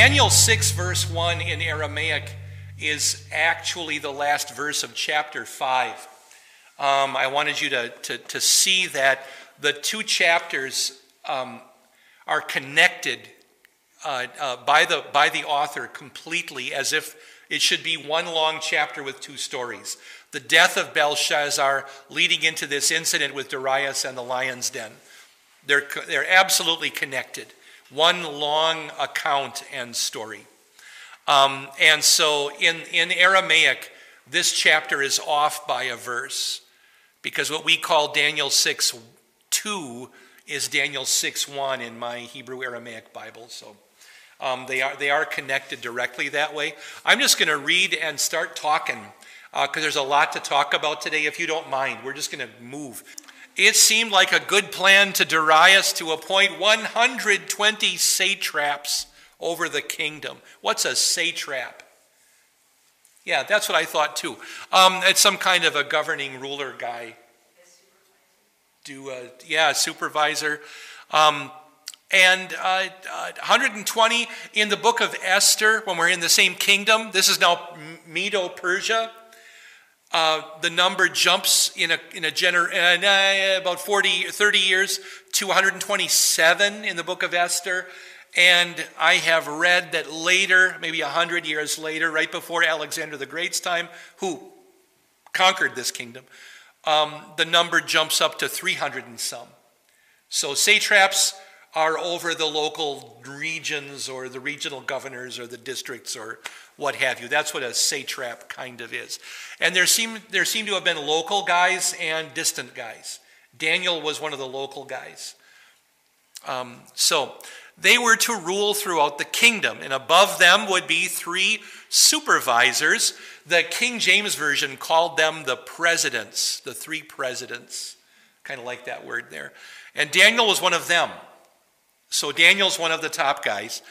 Daniel 6, verse 1 in Aramaic is actually the last verse of chapter 5. Um, I wanted you to, to, to, see that the two chapters um, are connected uh, uh, by, the, by the author completely as if it should be one long chapter with two stories. The death of Belshazzar leading into this incident with Darius and the lion's den. They're, they're absolutely connected. One long account and story. Um, and so in, in Aramaic, this chapter is off by a verse because what we call Daniel 6 2 is Daniel 6 1 in my Hebrew Aramaic Bible. So um, they, are, they are connected directly that way. I'm just going to read and start talking because uh, there's a lot to talk about today. If you don't mind, we're just going to move. It seemed like a good plan to Darius to appoint 120 satraps over the kingdom. What's a satrap? Yeah, that's what I thought too. Um, it's some kind of a governing ruler guy. Do a, yeah, supervisor. Um, and uh, uh, 120 in the book of Esther, when we're in the same kingdom. This is now Medo Persia. Uh, the number jumps in a, in a gener- uh, about 40, 30 years to 127 in the book of Esther. And I have read that later, maybe 100 years later, right before Alexander the Great's time, who conquered this kingdom, um, the number jumps up to 300 and some. So satraps are over the local regions or the regional governors or the districts or what have you. That's what a satrap kind of is. And there seem, there seem to have been local guys and distant guys. Daniel was one of the local guys. Um, so they were to rule throughout the kingdom, and above them would be three supervisors. The King James Version called them the presidents, the three presidents. Kind of like that word there. And Daniel was one of them. So Daniel's one of the top guys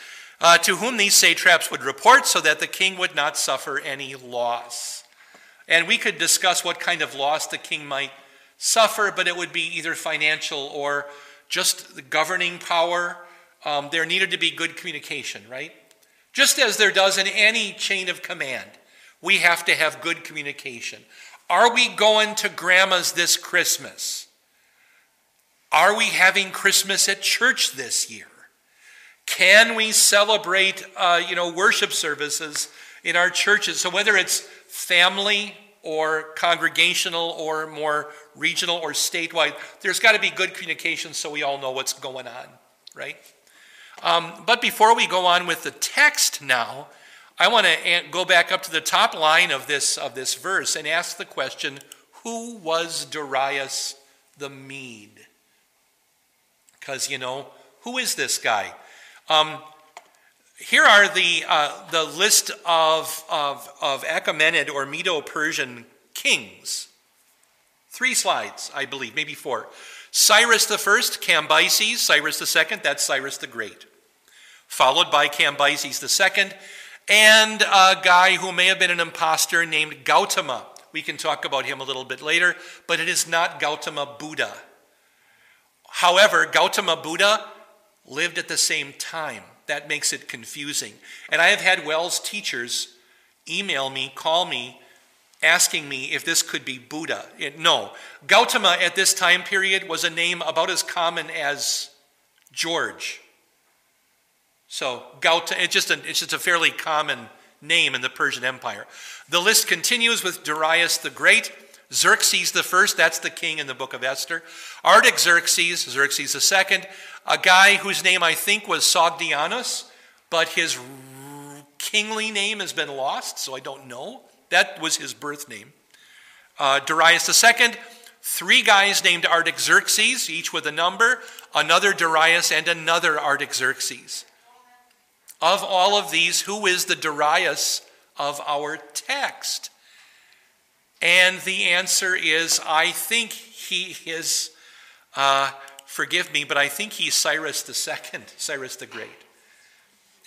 uh, to whom these satraps would report so that the king would not suffer any loss. And we could discuss what kind of loss the king might suffer, but it would be either financial or just the governing power. Um, there needed to be good communication, right? Just as there does in any chain of command, we have to have good communication. Are we going to grandma's this Christmas? Are we having Christmas at church this year? Can we celebrate, uh, you know, worship services in our churches? So whether it's family or congregational or more regional or statewide, there's got to be good communication so we all know what's going on, right? Um, but before we go on with the text now, I want to go back up to the top line of this, of this verse and ask the question who was Darius the Mede? Because, you know, who is this guy? Um, here are the, uh, the list of, of, of Achaemenid or Medo Persian kings. Three slides, I believe, maybe four. Cyrus the first, Cambyses, Cyrus the second, that's Cyrus the Great. Followed by Cambyses the second, and a guy who may have been an impostor named Gautama. We can talk about him a little bit later, but it is not Gautama Buddha. However, Gautama Buddha lived at the same time. That makes it confusing. And I have had WELS teachers email me, call me, asking me if this could be Buddha. It, no. Gautama at this time period was a name about as common as George. So Gautama, it's just, a, it's just a fairly common name in the Persian Empire. The list continues with Darius the Great, Xerxes the first, that's the king in the book of Esther. Artaxerxes, Xerxes the second, a guy whose name I think was Sogdianus, but his kingly name has been lost, so I don't know. That was his birth name. Uh, Darius II, three guys named Artaxerxes, each with a number, another Darius, and another Artaxerxes. Of all of these, who is the Darius of our text? And the answer is I think he is, uh, forgive me, but I think he's Cyrus the Second, Cyrus the Great.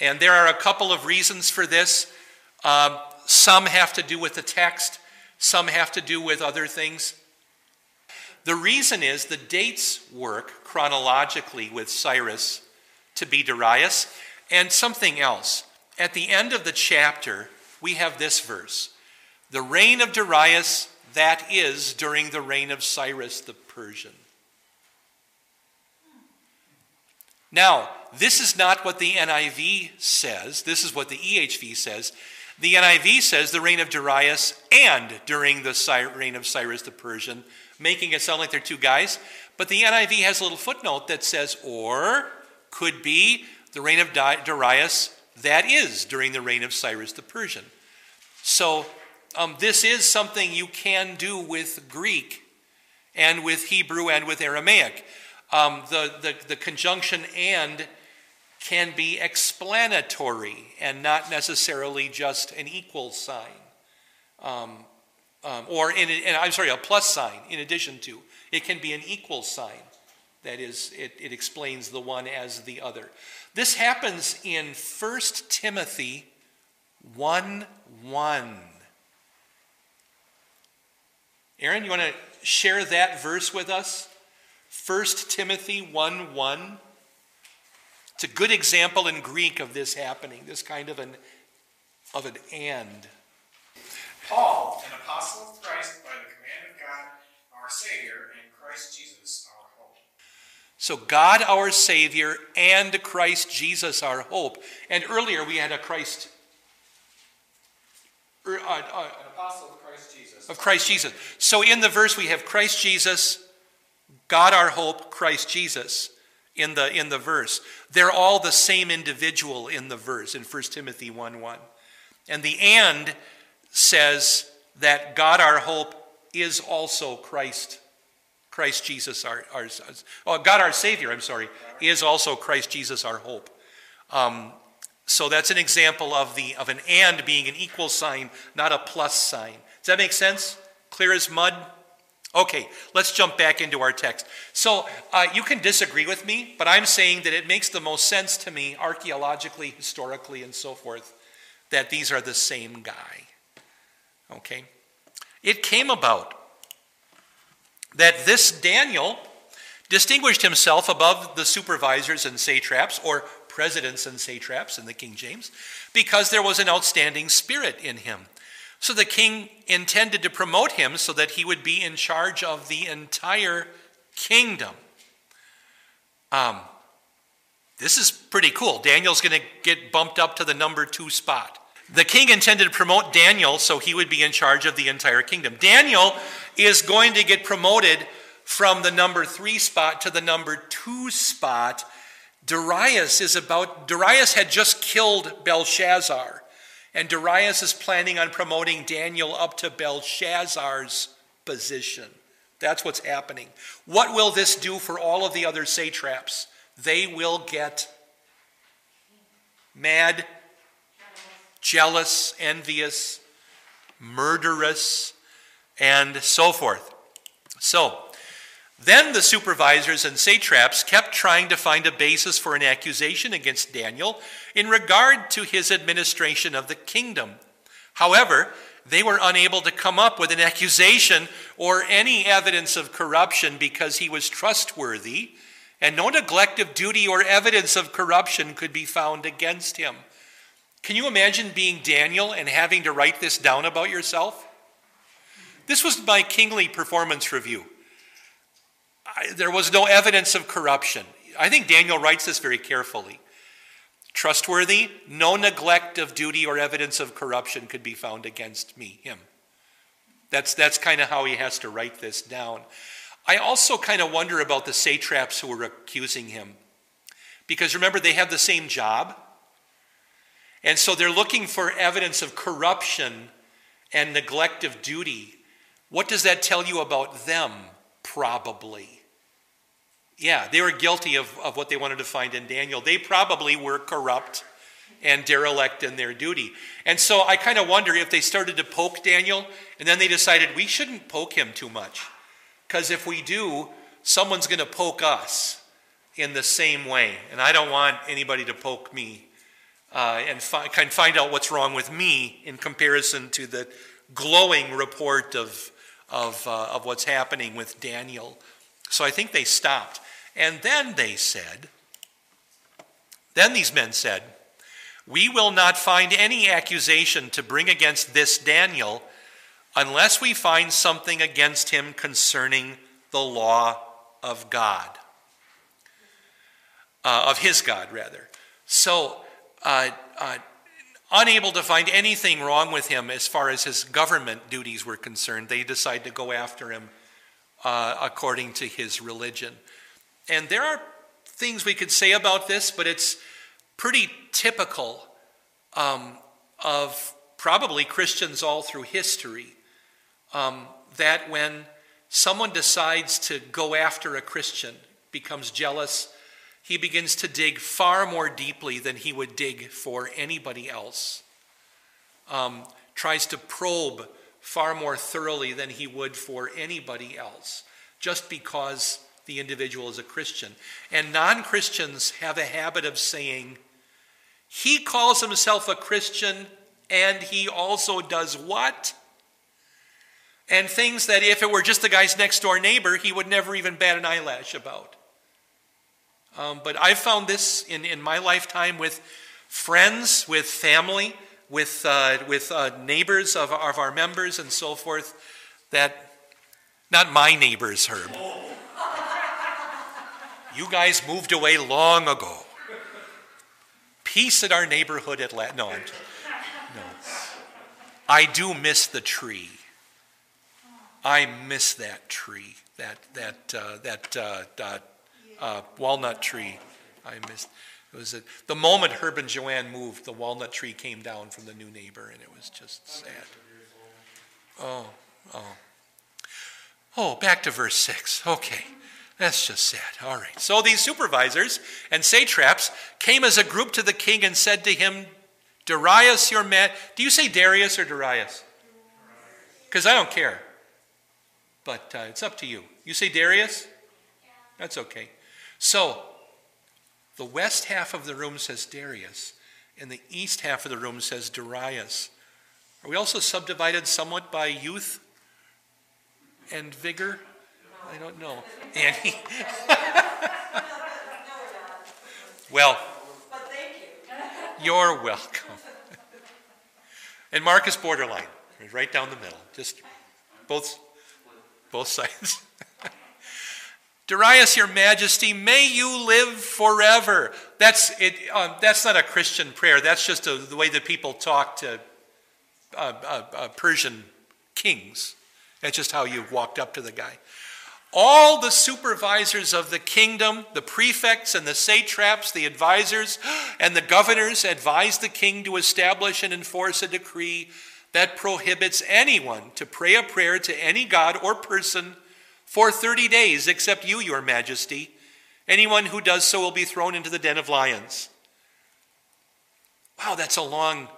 And there are a couple of reasons for this. Um, some have to do with the text, some have to do with other things. The reason is the dates work chronologically with Cyrus to be Darius, and something else. at the end of the chapter, we have this verse The reign of Darius, that is during the reign of Cyrus the Persian. Now, this is not what the NIV says. This is what the EHV says. The NIV says the reign of Darius and during the reign of Cyrus the Persian, making it sound like they're two guys. But the NIV has a little footnote that says, or could be the reign of Darius, that is during the reign of Cyrus the Persian. So um, this is something you can do with Greek and with Hebrew and with Aramaic. Um, the, the, the conjunction and can be explanatory and not necessarily just an equal sign. Um, um, or, in, in, I'm sorry, a plus sign in addition to. It can be an equal sign. That is, it, it explains the one as the other. This happens in 1 Timothy 1 1. Aaron, you want to share that verse with us? 1 Timothy 1 1. It's a good example in Greek of this happening, this kind of an, of an and. Paul, an apostle of Christ by the command of God, our Savior, and Christ Jesus, our hope. So, God, our Savior, and Christ Jesus, our hope. And earlier we had a Christ. Er, uh, uh, an apostle of Christ Jesus. So, in the verse we have Christ Jesus, God our hope, Christ Jesus in the, in the verse. They're all the same individual in the verse in 1 Timothy 1 1. And the and says that God our hope is also Christ. Christ Jesus, our, our oh, God our Savior, I'm sorry, is also Christ Jesus, our hope. Um, so that's an example of, the, of an and being an equal sign, not a plus sign. Does that make sense? Clear as mud? Okay, let's jump back into our text. So uh, you can disagree with me, but I'm saying that it makes the most sense to me, archaeologically, historically, and so forth, that these are the same guy. Okay? It came about that this Daniel distinguished himself above the supervisors and satraps, or presidents and satraps in the King James, because there was an outstanding spirit in him. So the king intended to promote him so that he would be in charge of the entire kingdom. Um, this is pretty cool. Daniel's going to get bumped up to the number two spot. The king intended to promote Daniel so he would be in charge of the entire kingdom. Daniel is going to get promoted from the number three spot to the number two spot. Darius is about, Darius had just killed Belshazzar. And Darius is planning on promoting Daniel up to Belshazzar's position. That's what's happening. What will this do for all of the other satraps? They will get mad, jealous, envious, murderous, and so forth. So, then the supervisors and satraps kept trying to find a basis for an accusation against Daniel in regard to his administration of the kingdom. However, they were unable to come up with an accusation or any evidence of corruption because he was trustworthy, and no neglect of duty or evidence of corruption could be found against him. Can you imagine being Daniel and having to write this down about yourself? This was my kingly performance review there was no evidence of corruption. I think Daniel writes this very carefully. Trustworthy, no neglect of duty or evidence of corruption could be found against me, him. That's, that's kind of how he has to write this down. I also kind of wonder about the satraps who were accusing him. Because remember, they have the same job. And so they're looking for evidence of corruption and neglect of duty. What does that tell you about them? Probably. Yeah, they were guilty of, of what they wanted to find in Daniel. They probably were corrupt and derelict in their duty. And so I kind of wonder if they started to poke Daniel and then they decided we shouldn't poke him too much. Because if we do, someone's going to poke us in the same way. And I don't want anybody to poke me uh, and fi- kind of find out what's wrong with me in comparison to the glowing report of, of, uh, of what's happening with Daniel. So I think they stopped. And then they said, then these men said, We will not find any accusation to bring against this Daniel unless we find something against him concerning the law of God. Uh, of his God, rather. So, uh, uh, unable to find anything wrong with him as far as his government duties were concerned, they decide to go after him uh, according to his religion. And there are things we could say about this, but it's pretty typical um, of probably Christians all through history um, that when someone decides to go after a Christian, becomes jealous, he begins to dig far more deeply than he would dig for anybody else. Um, tries to probe far more thoroughly than he would for anybody else, just because the individual is a Christian. And non Christians have a habit of saying, he calls himself a Christian and he also does what? And things that if it were just the guy's next door neighbor, he would never even bat an eyelash about. Um, but I've found this in, in my lifetime with friends, with family, with, uh, with uh, neighbors of, of our members and so forth, that, not my neighbors, Herb. You guys moved away long ago. Peace in our neighborhood at last. No, I'm, no. I do miss the tree. I miss that tree, that that uh, that uh, uh, uh, walnut tree. I missed. It was a, the moment Herb and Joanne moved, the walnut tree came down from the new neighbor, and it was just sad. Oh, oh. Oh, back to verse 6. Okay, that's just sad. All right. So these supervisors and satraps came as a group to the king and said to him, Darius, your man. Do you say Darius or Darius? Because I don't care. But uh, it's up to you. You say Darius? That's okay. So, the west half of the room says Darius, and the east half of the room says Darius. Are we also subdivided somewhat by youth and vigor? I don't know. Annie? well, you're welcome. And Marcus borderline, right down the middle, just both both sides. Darius, your majesty, may you live forever. That's, it, um, that's not a Christian prayer. That's just a, the way that people talk to uh, uh, uh, Persian kings. That's just how you walked up to the guy. All the supervisors of the kingdom, the prefects and the satraps, the advisors and the governors advised the king to establish and enforce a decree that prohibits anyone to pray a prayer to any god or person for 30 days, except you, your majesty. Anyone who does so will be thrown into the den of lions. Wow, that's a long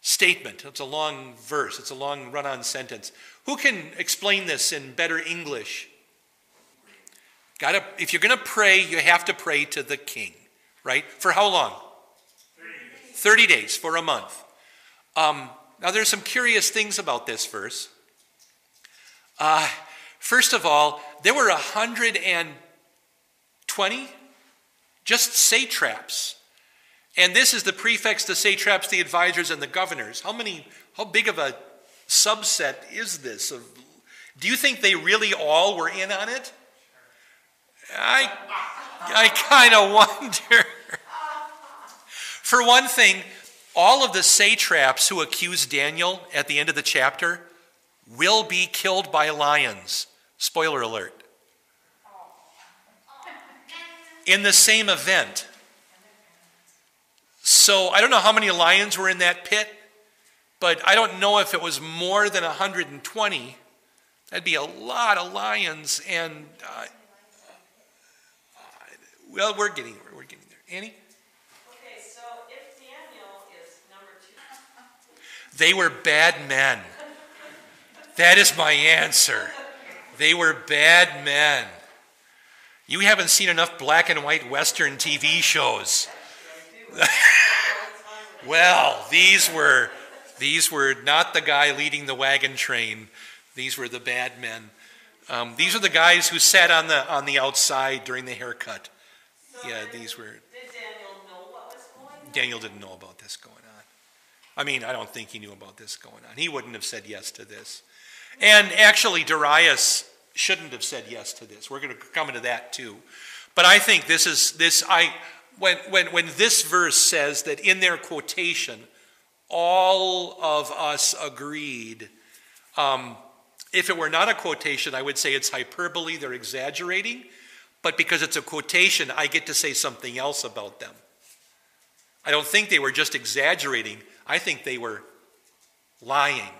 statement. It's a long verse. It's a long run on sentence. Who can explain this in better English? Gotta, if you're going to pray, you have to pray to the king, right? For how long? 30 days, 30 days for a month. Um, now, there's some curious things about this verse. Uh, First of all, there were 120 just satraps. And this is the prefects, the satraps, the advisors, and the governors. How many, how big of a subset is this? Of, do you think they really all were in on it? I, I kind of wonder. For one thing, all of the satraps who accuse Daniel at the end of the chapter will be killed by lions. Spoiler alert. In the same event. So I don't know how many lions were in that pit, but I don't know if it was more than 120. That'd be a lot of lions. And, uh, well, we're getting there. We're getting there. Annie? Okay, so if Daniel is number two. They were bad men. That is my answer. They were bad men. You haven't seen enough black and white Western TV shows. well, these were these were not the guy leading the wagon train. These were the bad men. Um, these are the guys who sat on the on the outside during the haircut. Yeah, these were. Did Daniel know what was going on? Daniel didn't know about this going on. I mean, I don't think he knew about this going on. He wouldn't have said yes to this. And actually, Darius shouldn't have said yes to this. We're going to come into that too. But I think this is this I when when when this verse says that in their quotation, all of us agreed. Um, if it were not a quotation, I would say it's hyperbole, they're exaggerating. But because it's a quotation, I get to say something else about them. I don't think they were just exaggerating, I think they were lying.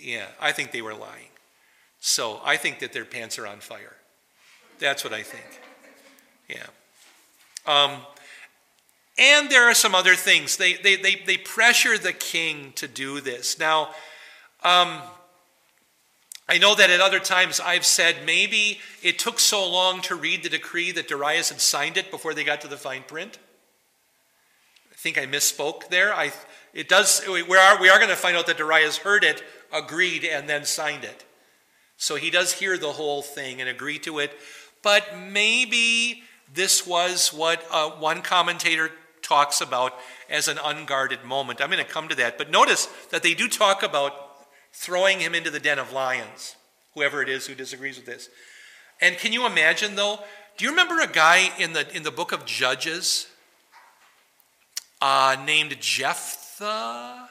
Yeah, I think they were lying. So I think that their pants are on fire. That's what I think. Yeah. Um, and there are some other things. They, they, they, they pressure the king to do this. Now, um, I know that at other times I've said maybe it took so long to read the decree that Darius had signed it before they got to the fine print. I think I misspoke there. I, it does, we are, we are going to find out that Darius heard it, agreed, and then signed it. So he does hear the whole thing and agree to it. But maybe this was what uh, one commentator talks about as an unguarded moment. I'm going to come to that. But notice that they do talk about throwing him into the den of lions, whoever it is who disagrees with this. And can you imagine, though? Do you remember a guy in the, in the book of Judges uh, named Jephthah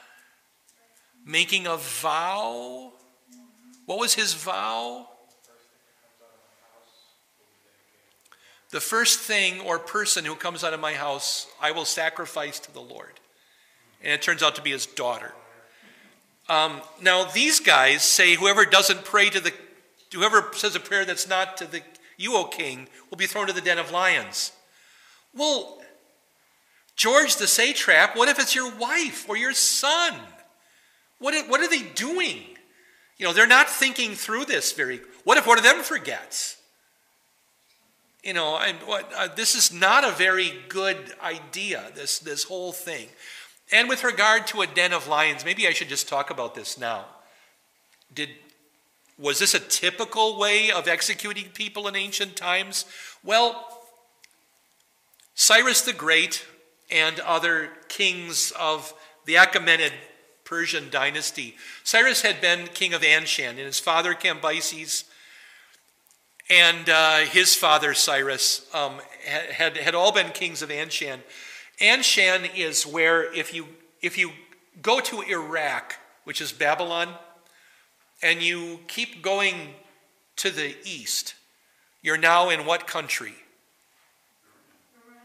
making a vow? What was his vow? The first thing or person who comes out of my house, I will sacrifice to the Lord. And it turns out to be his daughter. Um, now, these guys say whoever doesn't pray to the, whoever says a prayer that's not to the, you, O king, will be thrown to the den of lions. Well, George the satrap, what if it's your wife or your son? What, what are they doing? You know, they're not thinking through this very. What if one of them forgets? You know, what, uh, this is not a very good idea. This this whole thing. And with regard to a den of lions, maybe I should just talk about this now. Did, was this a typical way of executing people in ancient times? Well, Cyrus the Great and other kings of the Achaemenid Persian dynasty. Cyrus had been king of Anshan, and his father Cambyses and uh, his father Cyrus um, had, had all been kings of Anshan. Anshan is where if you if you go to Iraq, which is Babylon, and you keep going to the east, you're now in what country?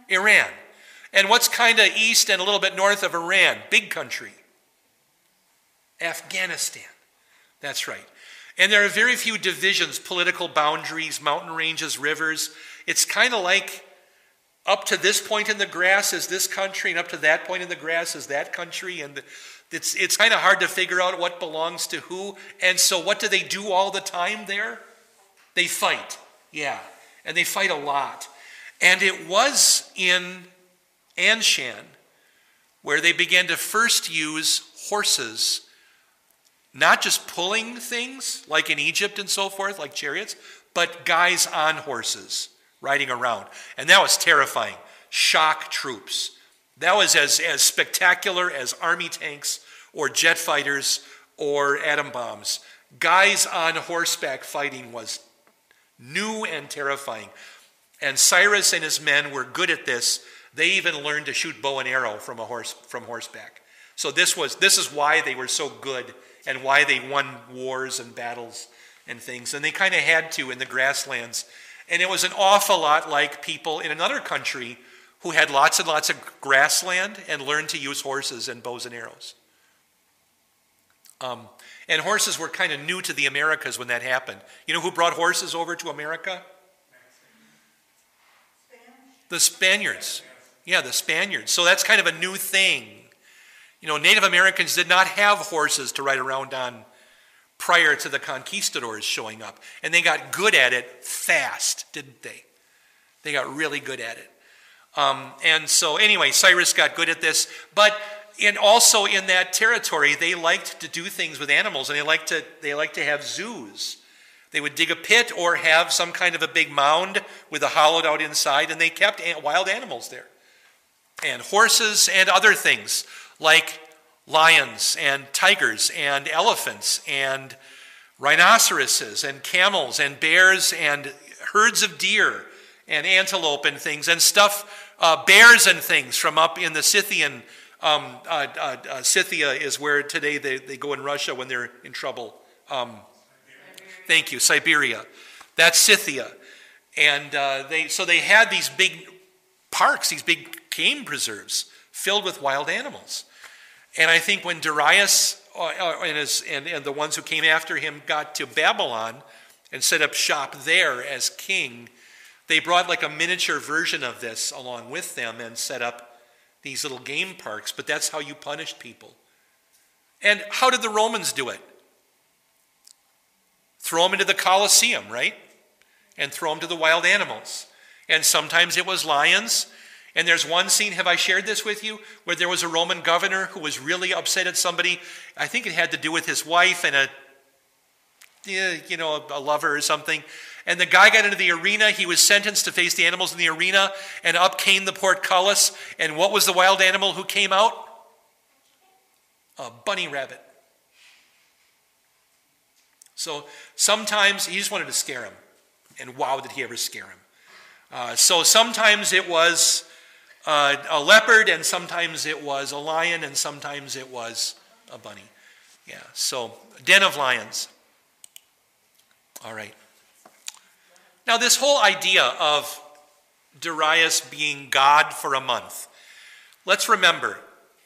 Iran. Iran. And what's kind of east and a little bit north of Iran? Big country. Afghanistan. That's right. And there are very few divisions, political boundaries, mountain ranges, rivers. It's kind of like up to this point in the grass is this country, and up to that point in the grass is that country. And it's, it's kind of hard to figure out what belongs to who. And so, what do they do all the time there? They fight. Yeah. And they fight a lot. And it was in Anshan where they began to first use horses, not just pulling things like in Egypt and so forth, like chariots, but guys on horses riding around. And that was terrifying. Shock troops. That was as, as spectacular as army tanks or jet fighters or atom bombs. Guys on horseback fighting was new and terrifying. And Cyrus and his men were good at this. They even learned to shoot bow and arrow from a horse from horseback. So this was this is why they were so good and why they won wars and battles and things. And they kind of had to in the grasslands and it was an awful lot like people in another country who had lots and lots of grassland and learned to use horses and bows and arrows. Um, and horses were kind of new to the Americas when that happened. You know who brought horses over to America? The Spaniards. Yeah, the Spaniards. So that's kind of a new thing. You know, Native Americans did not have horses to ride around on prior to the conquistadors showing up. And they got good at it fast, didn't they? They got really good at it. Um, and so, anyway, Cyrus got good at this. But and also in that territory, they liked to do things with animals, and they liked to they liked to have zoos. They would dig a pit or have some kind of a big mound with a hollowed out inside, and they kept wild animals there. and horses and other things like lions and tigers and elephants and rhinoceroses and camels and bears and herds of deer and antelope and things and stuff, uh, bears and things from up in the Scythian. Um, uh, uh, uh Scythia is where today they, they go in Russia when they're in trouble. Um, thank you, Siberia. That's Scythia. And uh, they, so they had these big parks, these big game preserves filled with wild animals. And I think when Darius uh, uh, and, his, and, and the ones who came after him got to Babylon and set up shop there as king, they brought like a miniature version of this along with them and set up these little game parks. But that's how you punished people. And how did the Romans do it? Throw them into the Colosseum, right? And throw them to the wild animals. And sometimes it was lions, and there's one scene, have I shared this with you, where there was a Roman governor who was really upset at somebody. I think it had to do with his wife and a, you know, a lover or something. And the guy got into the arena. He was sentenced to face the animals in the arena, and up came the portcullis. And what was the wild animal who came out? A bunny rabbit. So sometimes he just wanted to scare him. And wow, did he ever scare him. Uh, so sometimes it was uh, a leopard, and sometimes it was a lion, and sometimes it was a bunny. Yeah, so den of lions. All right. Now, this whole idea of Darius being God for a month, let's remember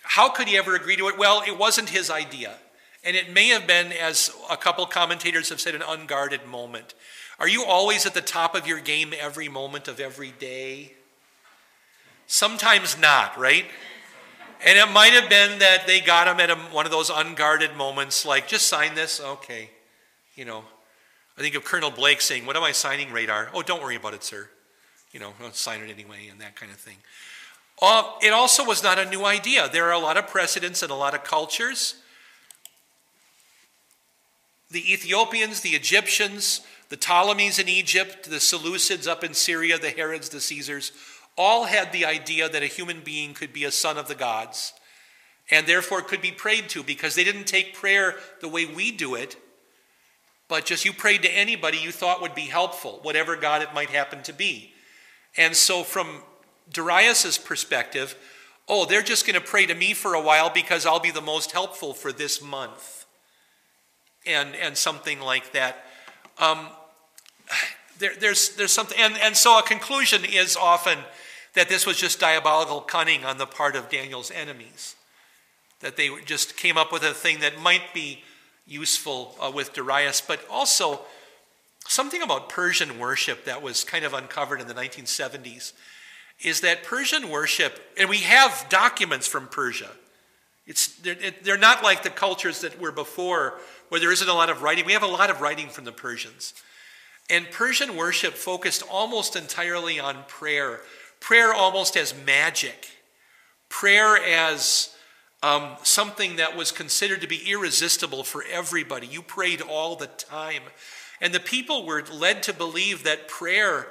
how could he ever agree to it? Well, it wasn't his idea. And it may have been, as a couple commentators have said, an unguarded moment. Are you always at the top of your game every moment of every day? Sometimes not, right? And it might have been that they got him at a, one of those unguarded moments, like, just sign this? Okay. You know, I think of Colonel Blake saying, What am I signing, radar? Oh, don't worry about it, sir. You know, I'll sign it anyway, and that kind of thing. Uh, it also was not a new idea. There are a lot of precedents in a lot of cultures. The Ethiopians, the Egyptians, the Ptolemies in Egypt, the Seleucids up in Syria, the Herods, the Caesars, all had the idea that a human being could be a son of the gods and therefore could be prayed to because they didn't take prayer the way we do it, but just you prayed to anybody you thought would be helpful, whatever God it might happen to be. And so, from Darius's perspective, oh, they're just going to pray to me for a while because I'll be the most helpful for this month. And, and something like that. Um, there, there's, there's something, and, and so a conclusion is often that this was just diabolical cunning on the part of Daniel's enemies. That they just came up with a thing that might be useful uh, with Darius, but also something about Persian worship that was kind of uncovered in the 1970s is that Persian worship, and we have documents from Persia. It's, they're, they're not like the cultures that were before where there isn't a lot of writing. We have a lot of writing from the Persians. And Persian worship focused almost entirely on prayer prayer almost as magic, prayer as um, something that was considered to be irresistible for everybody. You prayed all the time. And the people were led to believe that prayer,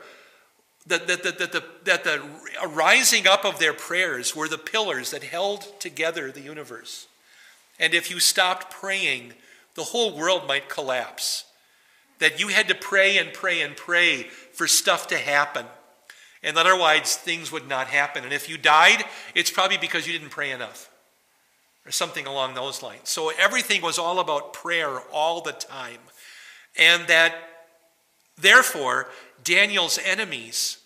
that, that, that, that, the, that the rising up of their prayers were the pillars that held together the universe. And if you stopped praying, the whole world might collapse. That you had to pray and pray and pray for stuff to happen. And otherwise, things would not happen. And if you died, it's probably because you didn't pray enough or something along those lines. So everything was all about prayer all the time. And that, therefore, Daniel's enemies,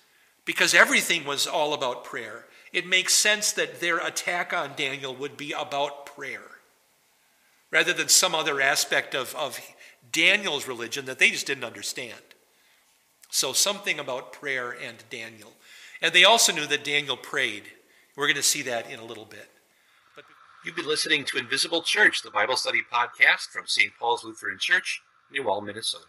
because everything was all about prayer, it makes sense that their attack on Daniel would be about prayer rather than some other aspect of, of Daniel's religion that they just didn't understand. So, something about prayer and Daniel. And they also knew that Daniel prayed. We're going to see that in a little bit. But you've been listening to Invisible Church, the Bible study podcast from St. Paul's Lutheran Church, New Minnesota.